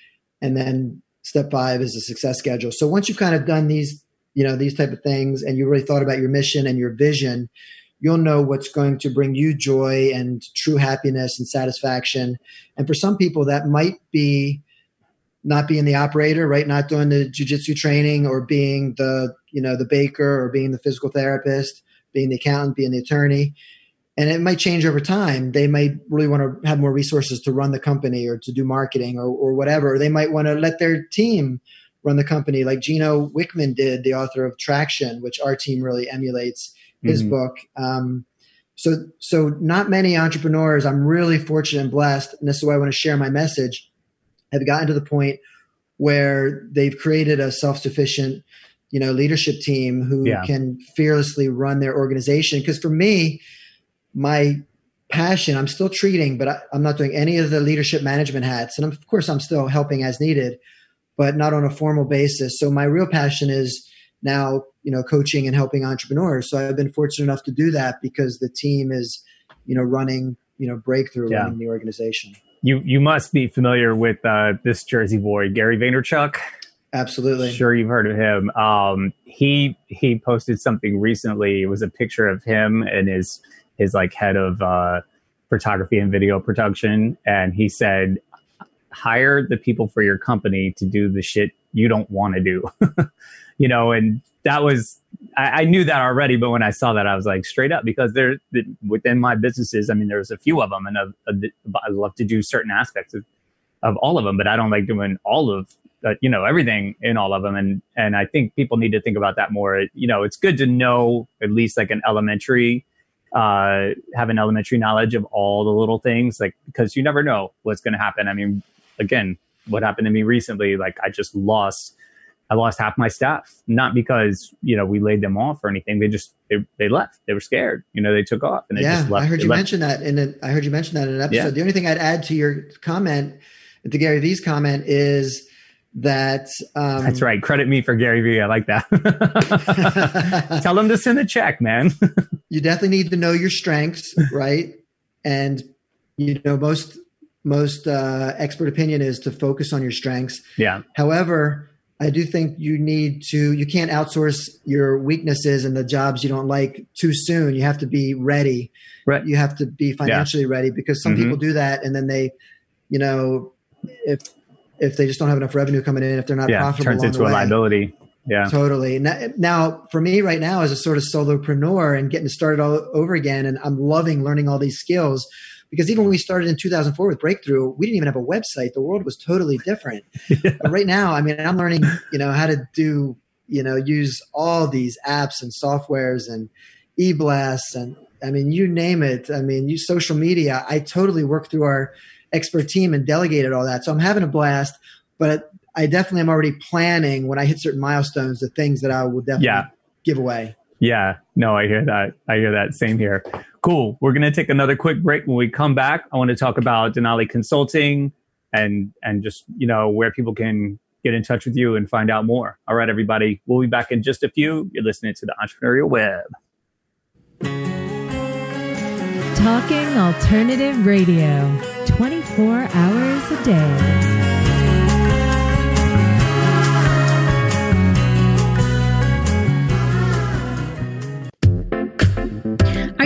And then step five is a success schedule. So once you've kind of done these, you know, these type of things and you really thought about your mission and your vision, you'll know what's going to bring you joy and true happiness and satisfaction. And for some people, that might be not being the operator, right? Not doing the jujitsu training or being the, you know, the baker or being the physical therapist, being the accountant, being the attorney. And it might change over time. They might really want to have more resources to run the company or to do marketing or, or whatever. They might want to let their team run the company like Gino Wickman did, the author of Traction, which our team really emulates his mm-hmm. book. Um, so, so not many entrepreneurs. I'm really fortunate and blessed, and this is why I want to share my message. Have gotten to the point where they've created a self-sufficient, you know, leadership team who yeah. can fearlessly run their organization. Because for me, my passion, I'm still treating, but I, I'm not doing any of the leadership management hats, and of course, I'm still helping as needed, but not on a formal basis. So my real passion is now you know coaching and helping entrepreneurs so i've been fortunate enough to do that because the team is you know running you know Breakthru yeah. running the organization you you must be familiar with uh, this jersey boy gary vaynerchuk. Absolutely. Sure you've heard of him. Um, he he posted something recently. It was a picture of him and his his like head of uh, photography and video production. And he said hire the people for your company to do the shit you don't want to do. [LAUGHS] You know, and that was I, I, knew that already, but when I saw that, I was like straight up because there within my businesses. I mean, there's a few of them, and I love to do certain aspects of of all of them, but I don't like doing all of uh, you know everything in all of them. And and I think people need to think about that more. You know, it's good to know at least like an elementary uh, have an elementary knowledge of all the little things, like because you never know what's going to happen. I mean, again, what happened to me recently, like I just lost I lost half my staff, not because you know we laid them off or anything. They just they, they left. They were scared. You know, they took off and they yeah, just left. I heard they you left. mention that in an, I heard you mention that in an episode. Yeah. The only thing I'd add to your comment, to Gary Vee's comment, is that um, that's right. Credit me for Gary Vee. I like that. [LAUGHS] Tell them to send a check, man. [LAUGHS] you definitely need to know your strengths, right? And you know most most uh, expert opinion is to focus on your strengths. Yeah. However I do think you need to, you can't outsource your weaknesses and the jobs you don't like too soon. You have to be ready. Right. You have to be financially yeah. ready because some mm-hmm. people do that and then they, you know, if, if they just don't have enough revenue coming in, if they're not yeah, profitable, turns into a way, liability. Yeah, totally. Now, now, for me right now as a sort of solopreneur and getting started all over again, and I'm loving learning all these skills because even when we started in 2004 with Breakthru, we didn't even have a website. The world was totally different. [LAUGHS] yeah. But right now, I mean, I'm learning, you know, how to do, you know, use all these apps and softwares and e-blasts and I mean, you name it. I mean, use social media. I totally work through our expert team and delegated all that. So I'm having a blast, but I definitely am already planning when I hit certain milestones, the things that I will definitely yeah. give away. Yeah, no, I hear that. I hear that. Same here. Cool. We're going to take another quick break. When we come back, I want to talk about Denali Consulting and and just you know where people can get in touch with you and find out more. All right, everybody. We'll be back in just a few. You're listening to the Entrepreneurial Web. Talking Alternative Radio, 24 hours a day.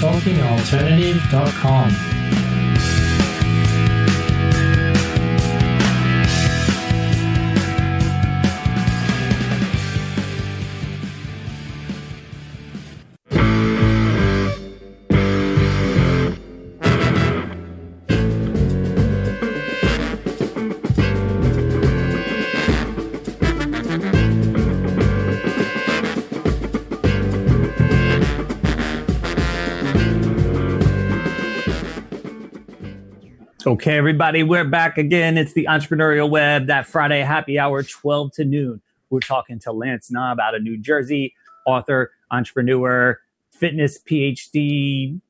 talkingalternative.com. Okay, everybody, we're back again. It's the Entrepreneurial Web, that Friday happy hour, 12 to noon. We're talking to Lance Knaub out of New Jersey, author, entrepreneur, fitness PhD.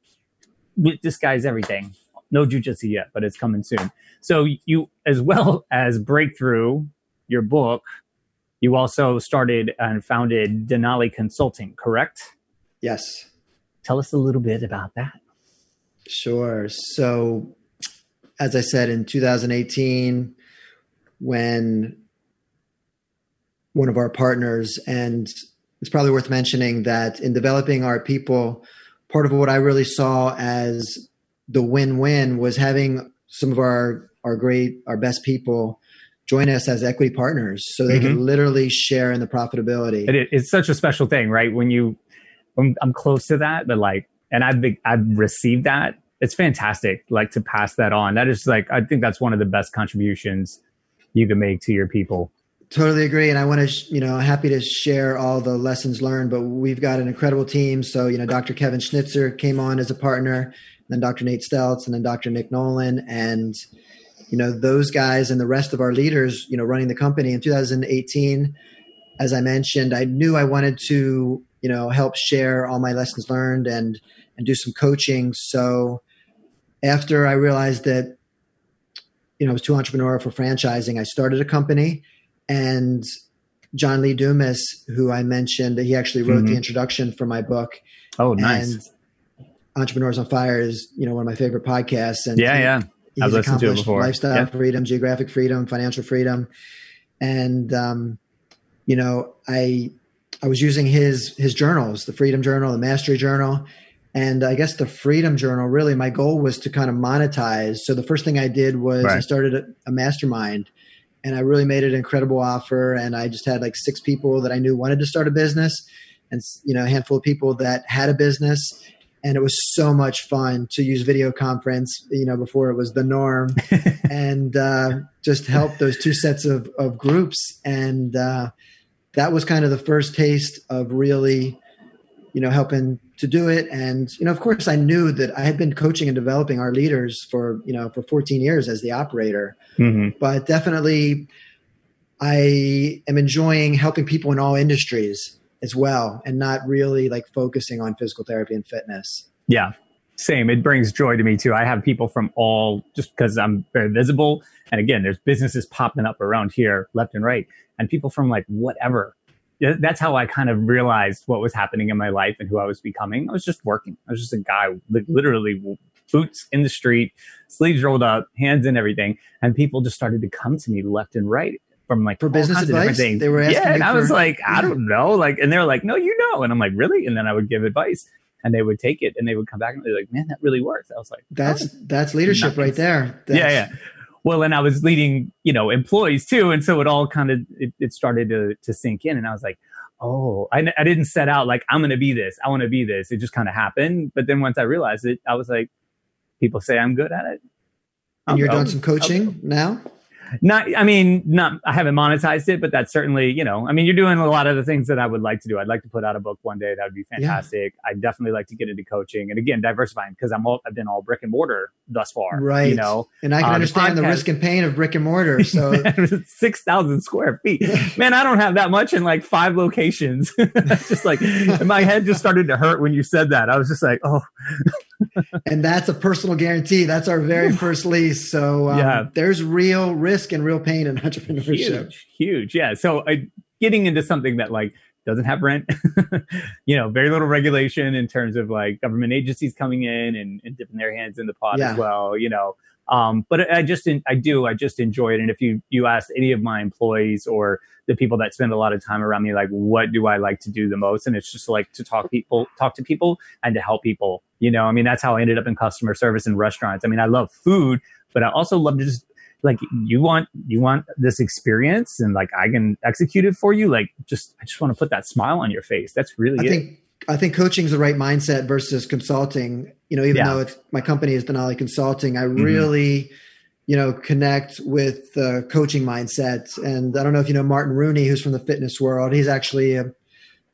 This guy's everything. No jujitsu yet, but it's coming soon. So you, as well as Breakthru, your book, you also started and founded Denali Consulting, correct? Yes. Tell us a little bit about that. Sure. So as I said in 2018, when one of our partners, and it's probably worth mentioning that in developing our people, part of what I really saw as the win-win was having some of our our great our best people join us as equity partners so they mm-hmm. can literally share in the profitability it, it's such a special thing right when you I'm, I'm close to that but like and i've been, i've received that it's fantastic like to pass that on. That is like i think that's one of the best contributions you can make to your people. Totally agree and i want to sh- you know happy to share all the lessons learned but we've got an incredible team. So you know dr kevin schnitzer came on as a partner then dr nate stelz and then dr nick nolan and you know those guys and the rest of our leaders you know running the company. In 2018 as i mentioned i knew i wanted to you know help share all my lessons learned and and do some coaching. So after I realized that, you know, I was too entrepreneurial for franchising, I started a company and John Lee Dumas, who I mentioned, he actually wrote mm-hmm. the introduction for my book. Oh, nice. And Entrepreneurs on Fire is, you know, one of my favorite podcasts. And yeah, yeah. He's I've listened to it before. Lifestyle yeah. freedom, geographic freedom, financial freedom. And, um, you know, I, I was using his, his journals, the freedom journal, the mastery journal, and I guess the Freedom Journal, really, my goal was to kind of monetize. So the first thing I did was right. I started a, a, mastermind and I really made an incredible offer. And I just had like six people that I knew wanted to start a business and, you know, a handful of people that had a business. And it was so much fun to use video conference, you know, before it was the norm [LAUGHS] and uh, just help those two sets of, of groups. And uh, that was kind of the first taste of really, you know, helping to do it. And, you know, of course I knew that I had been coaching and developing our leaders for, you know, for 14 years as the operator, mm-hmm. but definitely I am enjoying helping people in all industries as well and not really like focusing on physical therapy and fitness. Yeah. Same. It brings joy to me too. I have people from all just because I'm very visible. And again, there's businesses popping up around here left and right and people from like whatever that's how I kind of realized what was happening in my life and who I was becoming. I was just working. I was just a guy, like literally boots in the street, sleeves rolled up, hands in everything, and people just started to come to me left and right from like for business advice. They were asking yeah, and I was like, I don't know, like, and they're like, no, you know, and I'm like, really? And then I would give advice, and they would take it, and they would come back and they're like, man, that really works. I was like, that's oh, that's leadership nice. right there. That's, yeah, yeah well and i was leading you know employees too and so it all kind of it, it started to, to sink in and i was like oh I, I didn't set out like i'm going to be this i want to be this it just kind of happened but then once i realized it i was like people say i'm good at it. And you're doing some coaching now not i mean not i haven't monetized it but that's certainly you know i mean you're doing a lot of the things that i would like to do. I'd like to put out a book one day. That would be fantastic. Yeah. i'd definitely like to get into coaching. And again diversifying because i'm all i've been all brick and mortar thus far right. you know? And i can uh, understand the, the, risk and pain of brick and mortar [LAUGHS] so 6000 square feet. Man i don't have that much in like five locations. [LAUGHS] Just like my head just started to hurt when you said that. I was just like oh and that's a personal guarantee. That's our very first lease. So um, yeah. there's real risk and real pain in entrepreneurship. Huge, huge. Yeah. So uh, getting into something that like doesn't have rent, [LAUGHS] you know, very little regulation in terms of like government agencies coming in and, and dipping their hands in the pot yeah. as well, you know. Um, but I just, I do, I just enjoy it. And if you, you ask any of my employees or the people that spend a lot of time around me, like, what do I like to do the most? And it's just like to talk people, talk to people and to help people. You know, I mean, that's how I ended up in customer service in restaurants. I mean, I love food, but I also love to just like you want you want this experience and like I can execute it for you. Like just I just want to put that smile on your face. That's really I it. think I think coaching is the right mindset versus consulting. You know, even yeah. though it's my company is Denali Consulting, I mm-hmm. really, you know, connect with the coaching mindset. And I don't know if you know Martin Rooney, who's from the fitness world. He's actually a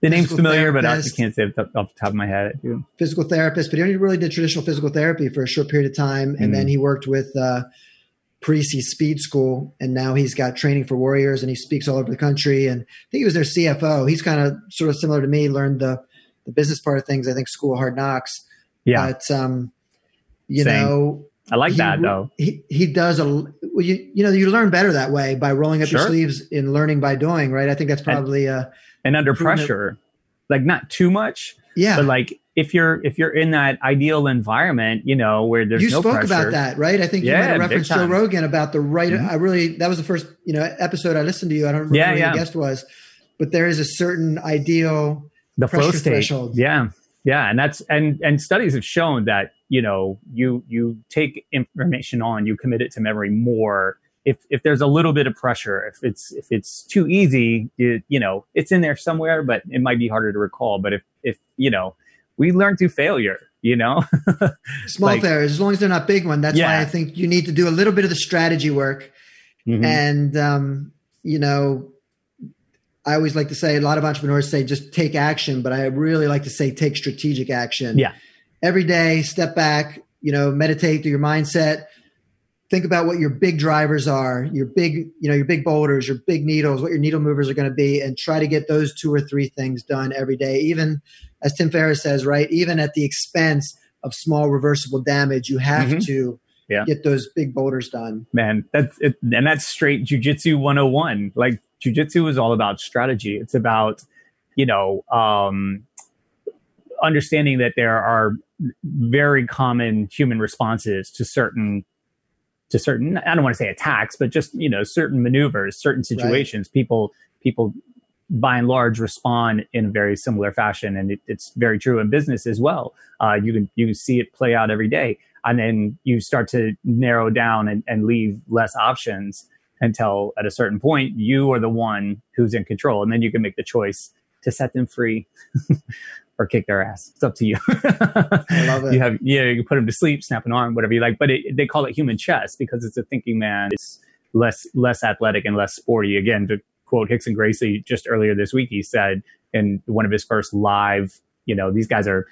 The name's physical familiar, but I therapist. can't say it off the top of my head. dude. physical therapist, but he only really did traditional physical therapy for a short period of time. And Mm. then he worked with uh, Parisi Speed School, and now he's got training for warriors, and he speaks all over the country. And I think he was their CFO. He's kind of sort of similar to me, learned the the business part of things. I think School of Hard Knocks. Yeah, But um, you Same. know, I like he that though. He he does a well, you you know you learn better that way by rolling up your sleeves in learning by doing. Right. I think that's probably uh And under pressure, like not too much, yeah. but like if you're if you're in that ideal environment, you know, where there's you no spoke pressure. about that, right? I think you Yeah, might have referenced Joe. Rogan about the right. Mhm. I really that was the first you know episode I listened to you. I don't remember Yeah, who yeah. the guest was, but there is a certain ideal. the flow state. threshold. Yeah, yeah, and that's and and studies have shown that you know you you take information on, you commit it to memory more if if there's a little bit of pressure. If it's if it's too easy, you, you know it's in there somewhere, but it might be harder to recall. But if if you know we learn through failure, you know. [LAUGHS] Small Like- failures, as long as they're not big one. That's why I think you need to do a little bit of the strategy work. Mhm. And um, you know, I always like to say a lot of entrepreneurs say just take action, but I really like to say take strategic action. Yeah. Every day, step back, you know, meditate through your mindset. Think about what your big drivers are, your big, you know, your big boulders, your big needles, what your needle movers are going to be, and try to get those two or three things done every day. Even as Tim Ferriss says, right, even at the expense of small reversible damage, you have Mhm. to Yeah. get those big boulders done. man that's it, and that's straight jujitsu 101 like jujitsu is all about strategy it's about you know um understanding that there are very common human responses to certain to certain i don't want to say attacks but just you know certain maneuvers certain situations people people by and large respond in a very similar fashion and it, it's very true in business as well. Uh, you can you see it play out every day and then you start to narrow down and, and leave less options until at a certain point you are the one who's in control and then you can make the choice to set them free [LAUGHS] or kick their ass. It's up to you. [LAUGHS] I love it. you have yeah you can put them to sleep snap an arm whatever you like but it, they call it human chess because it's a thinking man. It's less less athletic and less sporty. Again to quote Rickson Gracie just earlier this week he said in one of his first live you know these guys are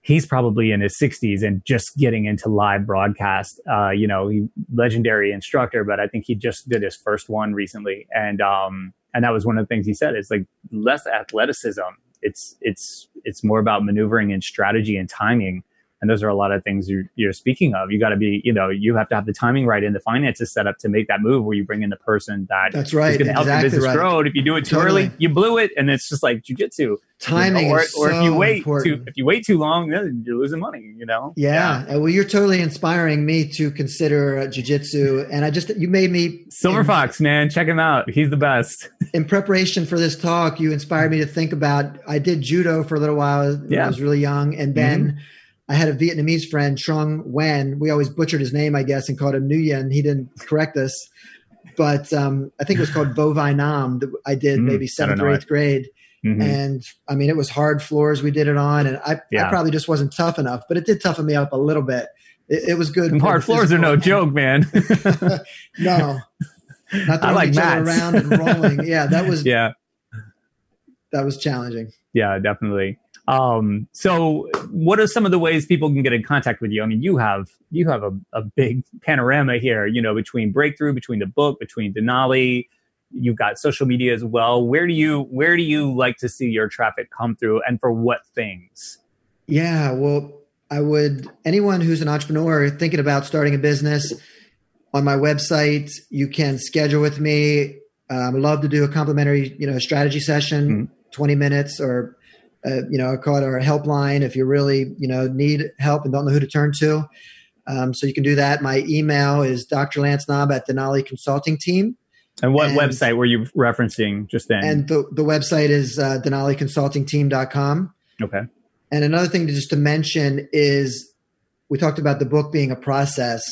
he's probably in his 60s and just getting into live broadcast uh, you know he legendary instructor but i think he just did his first one recently. And um and that was one of the things he said is like less athleticism it's it's it's more about maneuvering and strategy and timing and those are a lot of things you're, you're speaking of you got to be you know you have to have the timing right and the finances set up to make that move where you bring in the person that That's right. going to help your Exactly business right. grow and if you do it too Totally. early you blew it and it's just like jujitsu Timing or, is or so if you wait important. too if you wait too long then you're losing money you know Yeah. Uh, Well, you're totally inspiring me to consider uh, jujitsu. And I just, you made me, silver in, fox man check him out he's the best [LAUGHS] in preparation for this talk, you inspired me to think about, I did judo for a little while when Yeah. Mm-hmm. I was really young. And then I had a Vietnamese friend, Trung Wen. We always butchered his name, I guess, and called him Nguyen. He didn't correct us. But um, I think it was called Vovinam that I did Mm, maybe seventh or eighth grade. Mhm. And I mean, it was hard floors we did it on. And I, Yeah. I probably just wasn't tough enough, but it did toughen me up a little bit. It, it was good. Hard floors are no joke man [LAUGHS] no, not I like each around and rolling. Yeah, that was [LAUGHS] yeah that was challenging. yeah definitely um so what are some of the ways people can get in contact with you? I mean you have you have a, a big panorama here you know between Breakthru between the book between denali. You've got social media as well. Where do you where do you like to see your traffic come through and for what things? Yeah, well, I would anyone who's an entrepreneur thinking about starting a business on my website, you can schedule with me. Um, love to do a complimentary, you know, strategy session, 20 minutes or uh, you know, I call it our helpline if you really, you know, need help and don't know who to turn to. Um, so you can do that. My email is Dr. Lance Knaub at Denali Consulting Team. and what And- website were you referencing just then And the, the website is uh, denaliconsultingteam.com. okay And another thing to just to mention is we talked about the book being a process.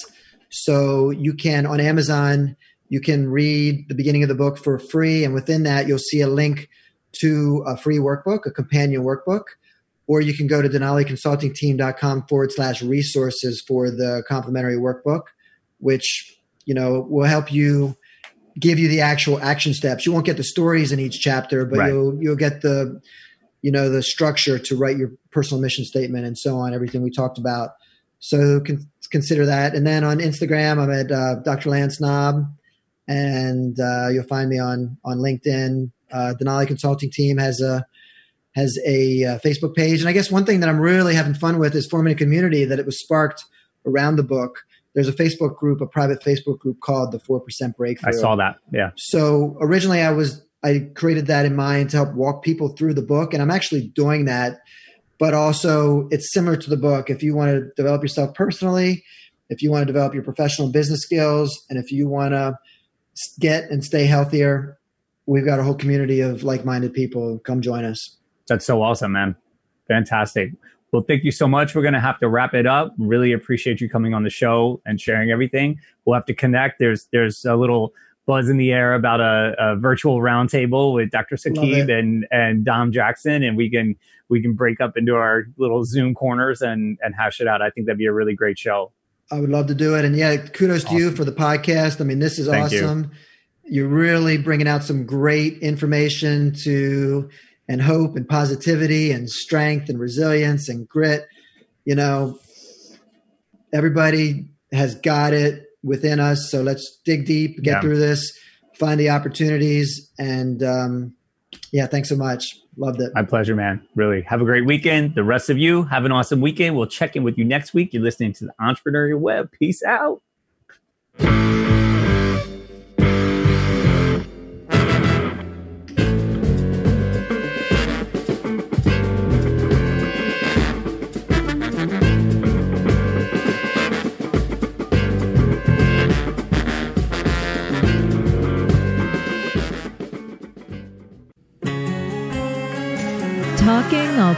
So you can on Amazon, you can read the beginning of the book for free, and within that you'll see a link to a free workbook, a companion workbook, or you can go to denaliconsultingteam.com forward slash resources for the complimentary workbook, which you know will help you give you the actual action steps. You won't get the stories in each chapter, but right. you'll you'll get the you know the structure to write your personal mission statement and so on. Everything we talked about. So con- consider that. And then on Instagram, I'm at uh, Dr. Lance Knaub, and uh, you'll find me on on LinkedIn. Uh, Denali Consulting Team has a has a uh, Facebook page, and I guess one thing that I'm really having fun with is forming a community that it was sparked around the book there's a Facebook group, a private Facebook group called the Four Percent Breakthrough. I saw that. Yeah. So originally, I was I created that in mind to help walk people through the book, and I'm actually doing that. But also, it's similar to the book. If you want to develop yourself personally, if you want to develop your professional business skills, and if you want to get and stay healthier, we've got a whole community of like-minded people. Come join us. That's so awesome, man. Fantastic. Well, thank you so much. We're going to have to wrap it up. Really appreciate you coming on the show and sharing everything. We'll have to connect. There's there's a little buzz in the air about a, a virtual roundtable with Dr. Sakib and and Dom Jackson, and we can we can break up into our little Zoom corners and and hash it out. I think that'd be a really great show. I would love to do it, and yeah, kudos awesome. to you for the podcast. I mean, this is Thank awesome. You. You're really bringing out some great information to and hope and positivity and strength and resilience and grit. You know, everybody has got it within us. So let's dig deep, get yeah. through this, find the opportunities. And um, yeah, thanks so much. Loved it. My pleasure, man. Really. Have a great weekend. The rest of you have an awesome weekend. We'll check in with you next week. You're listening to the Entrepreneurial Web. Peace out.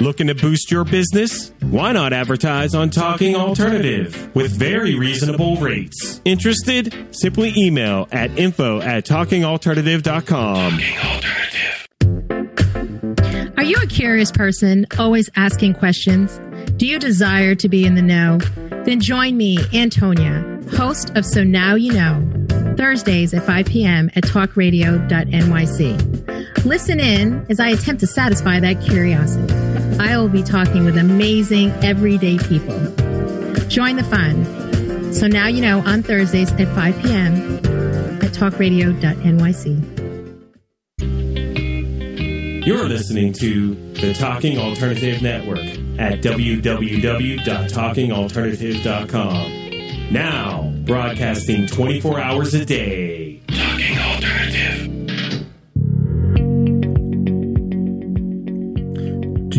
Looking to boost your business? Why not advertise on Talking Alternative with very reasonable rates? Interested? Simply email at info at talkingalternative.com. Talking Are you a curious person, always asking questions? Do you desire to be in the know? Then join me, Antonia, host of So Now You Know, Thursdays at 5 p.m. at talkradio.nyc. Listen in as I attempt to satisfy that curiosity. I will be talking with amazing everyday people. Join the fun. So now you know on Thursdays at 5 p.m. at talkradio.nyc. You're listening to the Talking Alternative Network at www.talkingalternative.com. Now, broadcasting 24 hours a day.